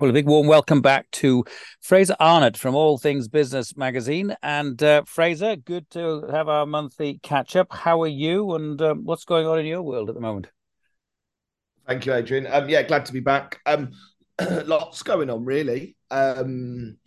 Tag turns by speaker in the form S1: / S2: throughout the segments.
S1: Well, a big warm welcome back to Frazer Arnott from All Things Business magazine. And uh, Frazer, good to have our monthly catch up. How are you and um, what's going on in your world at the moment?
S2: Thank you, Adrian. Um, yeah, glad to be back. Um, lots going on, really. Um,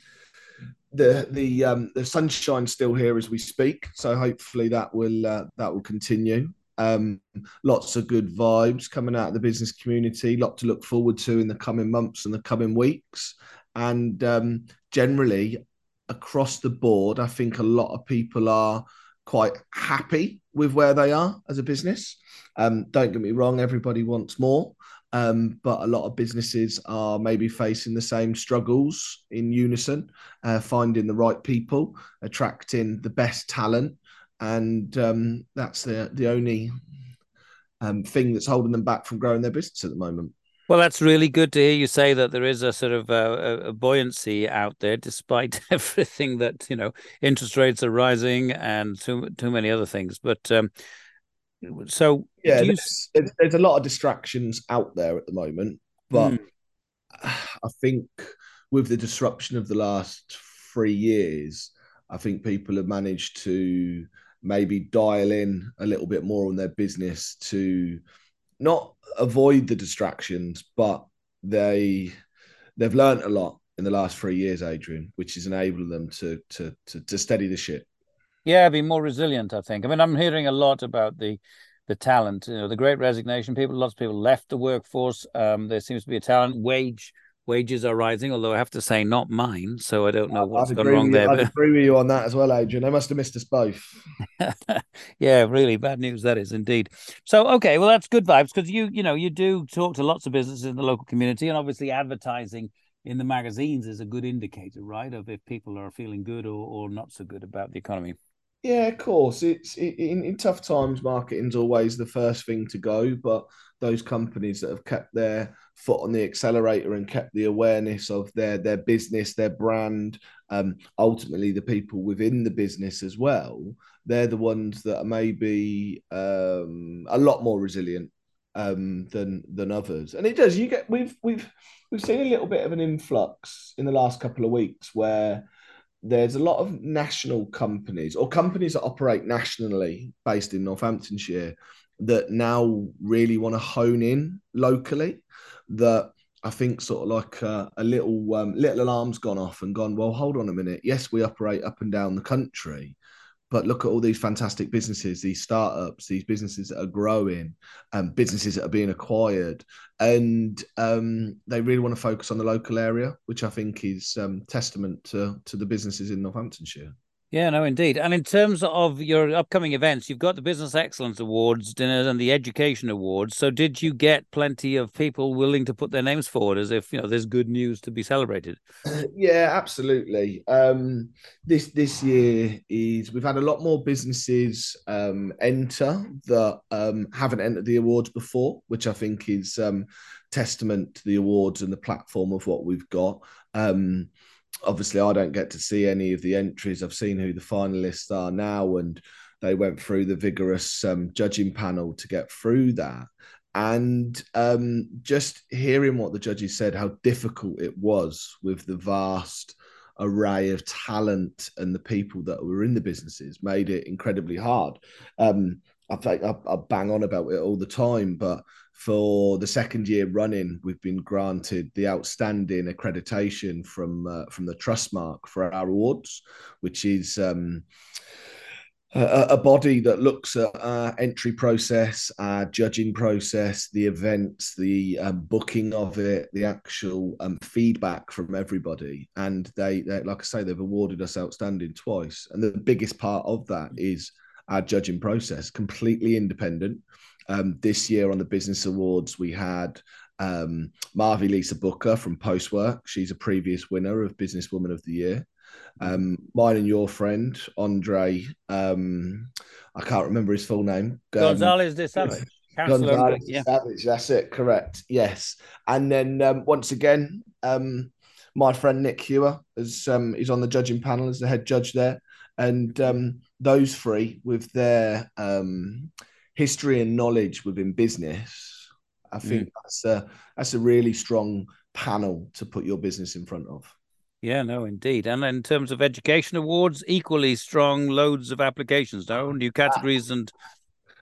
S2: the the um, the sunshine's still here as we speak, so hopefully that will uh, that will continue. Um, lots of good vibes coming out of the business community. Lot to look forward to in the coming months and the coming weeks. And um, generally, across the board, I think a lot of people are quite happy with where they are as a business. Um, don't get me wrong, everybody wants more. Um, but a lot of businesses are maybe facing the same struggles in unison, uh, finding the right people, attracting the best talent, and um, that's the the only um, thing that's holding them back from growing their business at the moment.
S1: Well, that's really good to hear you say that there is a sort of uh, a, a buoyancy out there, despite everything that you know, interest rates are rising and too too many other things. But um, so
S2: yeah, you... there's, there's, a lot of distractions out there at the moment, but mm. I think with the disruption of the last three years, I think people have managed to maybe dial in a little bit more on their business to not avoid the distractions, but they they've learned a lot in the last three years, Adrian, which has enabled them to to to, to steady the ship.
S1: Yeah, be more resilient. I think. I mean, I'm hearing a lot about the the talent. You know, the Great Resignation. People, lots of people left the workforce. Um, there seems to be a talent wage wages are rising, although I have to say not mine. So I don't know what's gone wrong there.
S2: I'd agree with you on that as well, Adrian. They must have missed us both.
S1: yeah, really bad news that is indeed. So okay, well that's good vibes because you you know you do talk to lots of businesses in the local community, and obviously advertising in the magazines is a good indicator, right, of if people are feeling good or, or not so good about the economy.
S2: Yeah, of course. It's in, in tough times, marketing's always the first thing to go. But those companies that have kept their foot on the accelerator and kept the awareness of their their business, their brand, um, ultimately the people within the business as well, they're the ones that are maybe um, a lot more resilient um, than than others. And it does. You get we've we've we've seen a little bit of an influx in the last couple of weeks where there's a lot of national companies or companies that operate nationally based in Northamptonshire that now really want to hone in locally that I think sort of like a, a little um, little alarm's gone off and gone well hold on a minute. Yes we operate up and down the country but look at all these fantastic businesses, these startups, these businesses that are growing, um, businesses that are being acquired, and um, they really want to focus on the local area, which I think is um, testament to to the businesses in Northamptonshire.
S1: Yeah, no, indeed. And in terms of your upcoming events, you've got the Business Excellence Awards dinners and the Education Awards. So, did you get plenty of people willing to put their names forward as if you know there's good news to be celebrated?
S2: Yeah, absolutely. Um, this this year is we've had a lot more businesses um, enter that um, haven't entered the awards before, which I think is um, testament to the awards and the platform of what we've got. Um, obviously I don't get to see any of the entries. I've seen who the finalists are now, and they went through the vigorous um, judging panel to get through that. And um, just hearing what the judges said, how difficult it was with the vast array of talent and the people that were in the businesses made it incredibly hard. Um, I think I, I bang on about it all the time, but for the second year running, we've been granted the outstanding accreditation from uh, from the Trustmark for our awards, which is um, a, a, body that looks at our entry process, our judging process, the events, the um, booking of it, the actual um, feedback from everybody, and they, they, like I say, they've awarded us outstanding twice, and the biggest part of that is our judging process, completely independent um, this year on the Business Awards, we had um, Marvi Lisa Booker from Postwork. She's a previous winner of Businesswoman of the Year. Um, mine and your friend, Andre, um, I can't remember his full name.
S1: Um, Gonzalez de Savage.
S2: Gonzalez yeah. Savage, that's it, correct. Yes. And then um, once again, um, my friend Nick Hewer is um, he's on the judging panel as the head judge there. And um, those three, with their um, history and knowledge within business, I think mm. that's a that's a really strong panel to put your business in front of.
S1: Yeah, no, indeed. And in terms of education awards, equally strong, loads of applications now, new categories and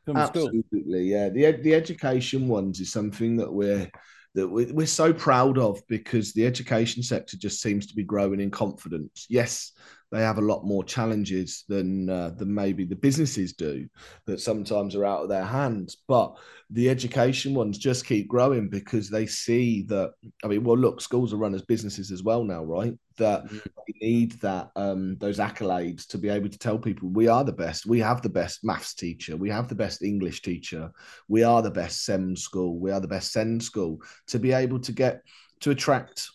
S2: absolutely, yeah. The the education ones is something that we're that we're, we're so proud of because the education sector just seems to be growing in confidence. Yes, they have a lot more challenges than uh, than maybe the businesses do that sometimes are out of their hands. But the education ones just keep growing because they see that i mean well look schools are run as businesses as well now right? That mm-hmm. they need that um, those accolades to be able to tell people we are the best. We have the best maths teacher. We have the best english teacher. We are the best sem school. We are the best send school. To be able to get to attract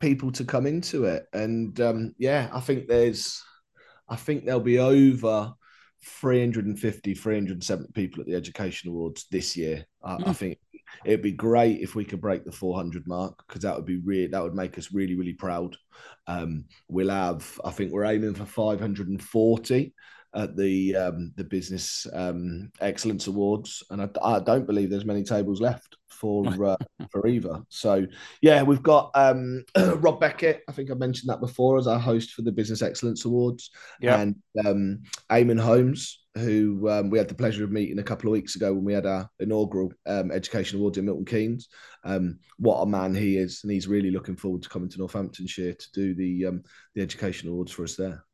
S2: people to come into it. And um, yeah, I think there's, I think there'll be over 350, 370 people at the Education Awards this year. I, mm. I hmm. think it'd be great if we could break the 400 mark because that would be really, that would make us really, really proud. Um, we'll have, I think we're aiming for 540 at the um, the Business um, Excellence Awards, and I, I, don't believe there's many tables left for uh, for either. So yeah, we've got um, Rob Beckett. I think I mentioned that before as our host for the Business Excellence Awards,
S1: yeah.
S2: and um, Eamonn Holmes, who um, we had the pleasure of meeting a couple of weeks ago when we had our inaugural um, Education Awards in Milton Keynes. Um, what a man he is, and he's really looking forward to coming to Northamptonshire to do the um, the Education Awards for us there.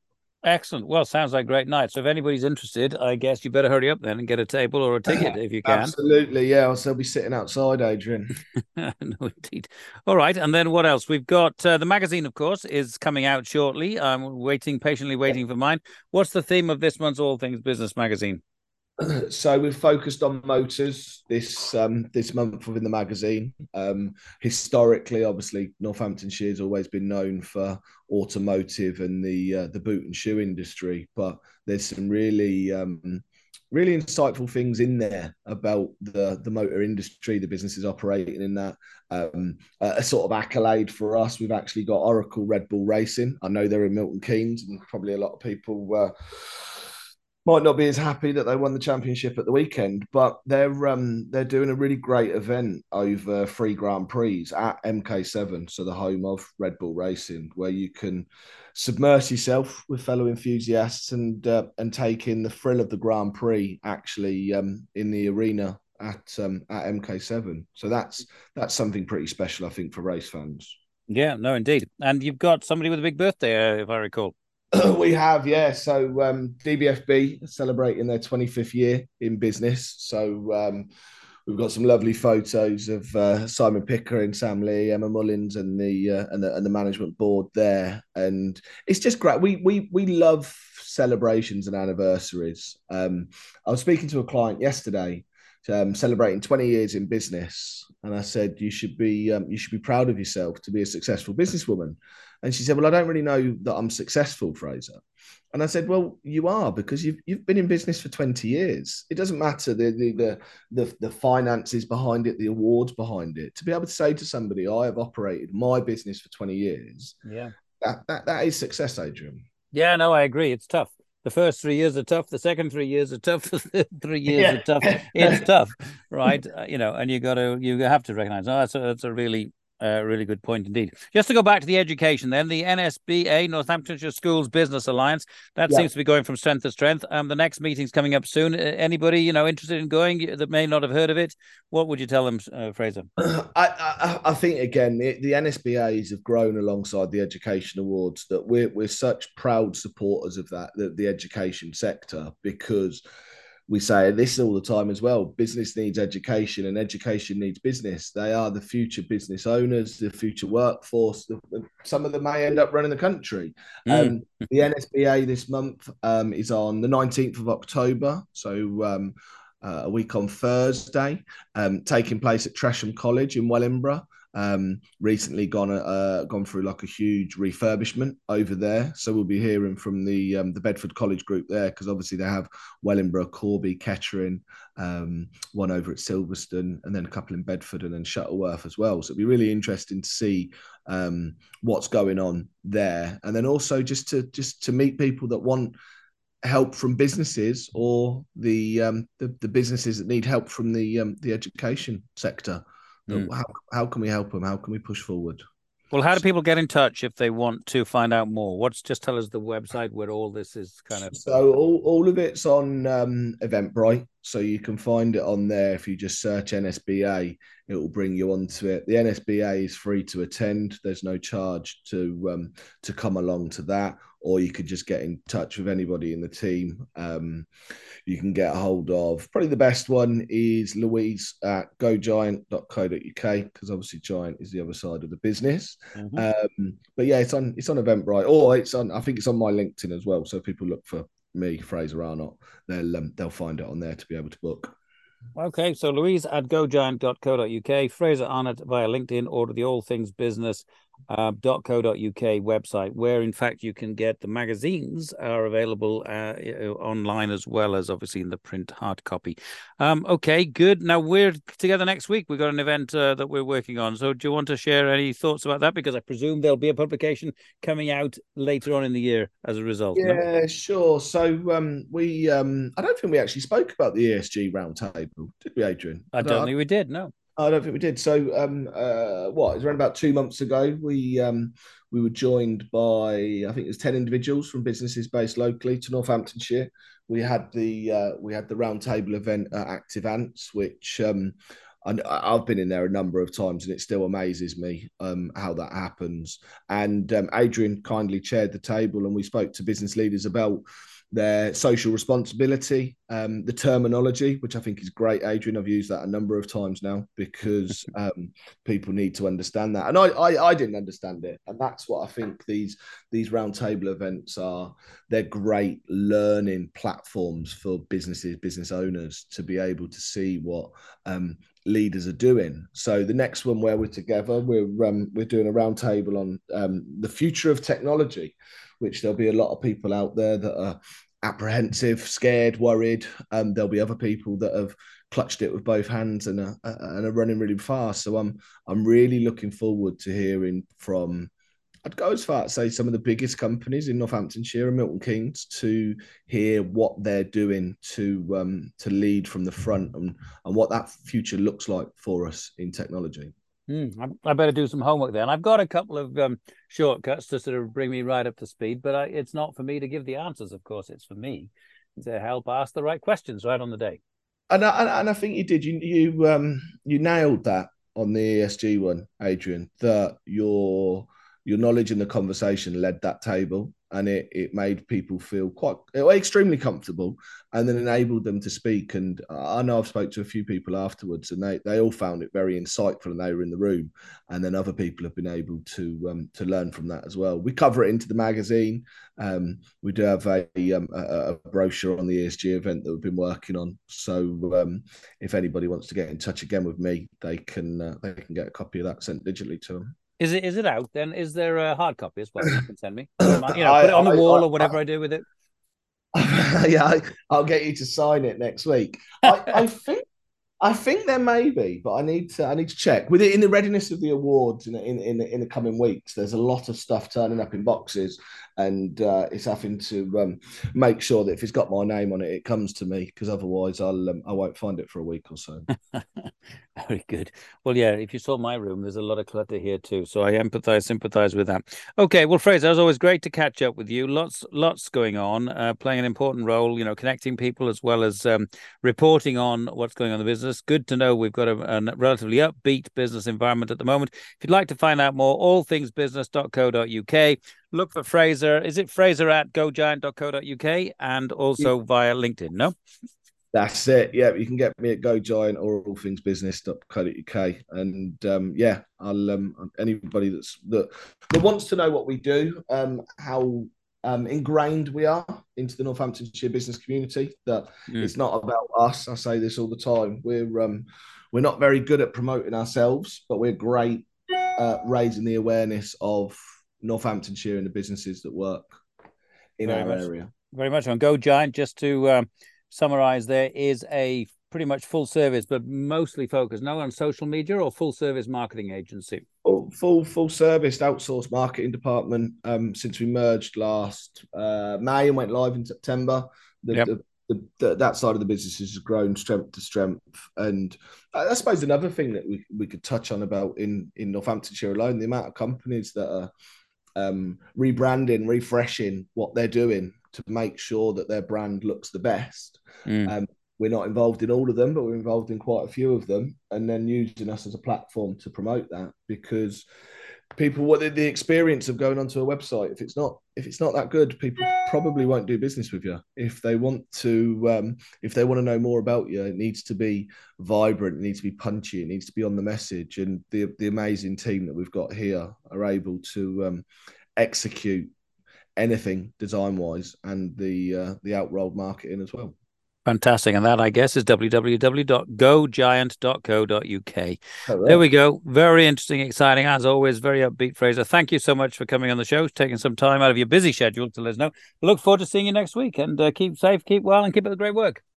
S1: Excellent. Well, sounds like a great night. So if anybody's interested, I guess you better hurry up then and get a table or a ticket if you can.
S2: Absolutely. Yeah. I'll still be sitting outside, Adrian.
S1: no, indeed. All right. And then what else? We've got uh, the magazine, of course, is coming out shortly. I'm waiting, patiently waiting for mine. What's the theme of this month's All Things Business magazine?
S2: so we've focused on motors this um, this month within the magazine. Um, historically, obviously, Northamptonshire has always been known for automotive and the uh, the boot and shoe industry, but there's some really um, really insightful things in there about the the motor industry, the businesses operating in that. Um, a, sort of accolade for us. We've actually got Oracle Red Bull Racing. I know they're in Milton Keynes, and probably a lot of people. Uh, might not be as happy that they won the championship at the weekend, but they're um, they're doing a really great event over three Grand Prix at MK7, so the home of Red Bull Racing, where you can submerge yourself with fellow enthusiasts and uh, and take in the thrill of the Grand Prix actually um, in the arena at um, at MK7. So that's that's something pretty special, I think, for race fans.
S1: Yeah, no, indeed. And you've got somebody with a big birthday, uh, if I recall.
S2: we have, yeah. So um, DBFB celebrating their 25th year in business. So um, we've got some lovely photos of uh, Simon Pickering, Sam Lee, Emma Mullins, and the, uh, and the and the management board there. And it's just great. We we we love celebrations and anniversaries. Um, I was speaking to a client yesterday. Um, celebrating 20 years in business, and I said you should be um, you should be proud of yourself to be a successful businesswoman. And she said, Well, I don't really know that I'm successful, Frazer. And I said, Well, you are because you've you've been in business for 20 years. It doesn't matter the the the the, the finances behind it, the awards behind it. To be able to say to somebody, I have operated my business for 20 years.
S1: Yeah.
S2: That that, that is success, Adrian.
S1: Yeah, no, I agree. It's tough. The first three years are tough. The second three years are tough. The three years yeah. are tough. It's tough, right? Uh, you know, and you got to you have to recognize. Oh, that's a, that's a really uh, really good point indeed. Just to go back to the education, then the NSBA Northamptonshire Schools Business Alliance that yeah. seems to be going from strength to strength. Um, the next meeting's coming up soon. Uh, anybody you know interested in going that may not have heard of it, what would you tell them, uh, Frazer?
S2: I, I, I think again the, the NSBA's have grown alongside the Education Awards. That we're we're such proud supporters of that the, the education sector because we say this all the time as well business needs education and education needs business. They are the future business owners the future workforce the, some of them may end up running the country. Mm. um, the nsba this month um, is on the 19th of october so um, uh, a week on thursday um, taking place at tresham college in wellingborough um, recently gone uh, gone through like a huge refurbishment over there. So we'll be hearing from the um, the Bedford College group there because obviously they have Wellingborough, Corby, Kettering, um, one over at Silverstone, and then a couple in Bedford and then Shuttleworth as well. So it'll be really interesting to see um, what's going on there, and then also just to just to meet people that want help from businesses or the um, the, the businesses that need help from the um, the education sector Mm. How, how can we help them? How can we push forward?
S1: Well, how do people get in touch if they want to find out more? What's just tell us the website where all this is kind of.
S2: So all, all of it's on um, Eventbrite, so you can find it on there. If you just search NSBA, it will bring you onto it. The NSBA is free to attend. There's no charge to um, to come along to that or you could just get in touch with anybody in the team. Um, you can get a hold of probably the best one is Louise at gogiant.co.uk because obviously Giant is the other side of the business. Mm-hmm. Um, but yeah, it's on it's on Eventbrite or it's on I think it's on my LinkedIn as well. So people look for me, Frazer Arnott, they'll um, they'll find it on there to be able to book.
S1: Okay, so Louise at gogiant.co.uk, Frazer Arnott via LinkedIn, order the All Things Business uh, .co.uk website, where in fact you can get the magazines are available uh, online as well as obviously in the print hard copy. Um, okay, good. Now we're together next week. We've got an event uh, that we're working on. So do you want to share any thoughts about that? Because I presume there'll be a publication coming out later on in the year as a result.
S2: Yeah, no? sure. So um, we, um, I don't think we actually spoke about the ESG roundtable, did we, Adrian?
S1: I don't, I don't think we did. No.
S2: I don't think we did. So, um, uh, what? It was around about two months ago. We um, we were joined by I think it was ten individuals from businesses based locally to Northamptonshire. We had the uh, we had the roundtable event at Active Ants, which um, I, have been in there a number of times, and it still amazes me um, how that happens. And um, Adrian kindly chaired the table, and we spoke to business leaders about their social responsibility, um, the terminology, which I think is great, Adrian. I've used that a number of times now because um, people need to understand that, and I, I, I didn't understand it, and that's what I think these these roundtable events are. They're great learning platforms for businesses, business owners to be able to see what um, leaders are doing. So the next one where we're together, we're um, we're doing a roundtable on um, the future of technology which there'll be a lot of people out there that are apprehensive, scared, worried. Um, there'll be other people that have clutched it with both hands and are, and are running really fast. So I'm I'm really looking forward to hearing from. I'd go as far as say some of the biggest companies in Northamptonshire and Milton Keynes to hear what they're doing to um, to lead from the front and, and what that future looks like for us in technology.
S1: Mm, I, I, better do some homework then. And I've got a couple of um, shortcuts to sort of bring me right up to speed, but I, it's not for me to give the answers. Of course, it's for me to help ask the right questions right on the day.
S2: And I, and I think you did. You you um you nailed that on the ESG one, Adrian. That your your knowledge and the conversation led that table and it, it made people feel quite extremely comfortable and then enabled them to speak. And i know i've spoke to a few people afterwards and they, they all found it very insightful and they were in the room. And then other people have been able to um, to learn from that as well. We cover it into the magazine. Um, we do have a, um, a, a, brochure on the esg event that we've been working on. So um, if anybody wants to get in touch again with me they can uh, they can get a copy of that sent digitally to them
S1: is it is it out then? Is there a hard copy as well? You can send me. You know, put it on the I, wall I, or whatever I, do with it.
S2: yeah, I'll get you to sign it next week. I, think I think there may be, but I need to I need to check with it in the readiness of the awards in in in, in the coming weeks. There's a lot of stuff turning up in boxes, and uh, it's having to um, make sure that if it's got my name on it, it comes to me because otherwise I'll um, I won't find it for a week or so.
S1: Very good. Well, yeah, if you saw my room, there's a lot of clutter here too. So I empathize, sympathize with that. Okay, well, Frazer, was always great to catch up with you. Lots, lots going on, uh, playing an important role, you know, connecting people as well as um, reporting on what's going on in the business. Good to know we've got a, a, relatively upbeat business environment at the moment. If you'd like to find out more, allthingsbusiness.co.uk. Look for Frazer. Is it Frazer at gogiant.co.uk and also via LinkedIn? No?
S2: That's it. Yeah, you can get me at Go Giant or allthingsbusiness.co.uk. And um, yeah, I'll um, anybody that's that, that wants to know what we do, um, how um, ingrained we are into the Northamptonshire business community. That mm. it's not about us. I say this all the time. We're um, we're not very good at promoting ourselves, but we're great at raising the awareness of Northamptonshire and the businesses that work in very our
S1: much,
S2: area.
S1: Very much on Go Giant. Just to um, summarize there is a pretty much full service, but mostly focused not on social media or full service marketing agency.
S2: Full full, full service outsourced marketing department. Um, since we merged last uh, May and went live in September, the, yep. the the, the, that side of the business has grown strength to strength. And I, I, suppose another thing that we, we could touch on about in, in Northamptonshire alone, the amount of companies that are um, rebranding, refreshing what they're doing to make sure that their brand looks the best. Mm. Um, we're not involved in all of them, but we're involved in quite a few of them, and then using us as a platform to promote that because people what the, experience of going onto a website if it's not if it's not that good people probably won't do business with you. If they want to um, if they want to know more about you it needs to be vibrant it needs to be punchy it needs to be on the message and the the amazing team that we've got here are able to um, execute anything design wise and the uh, the outrolled marketing as well
S1: Fantastic. And that, I guess, is www.gogiant.co.uk. There we go. Very interesting, exciting. As always, very upbeat, Frazer. Thank you so much for coming on the show, taking some time out of your busy schedule to let us know. look forward to seeing you next week and uh, keep safe, keep well, and keep up the great work.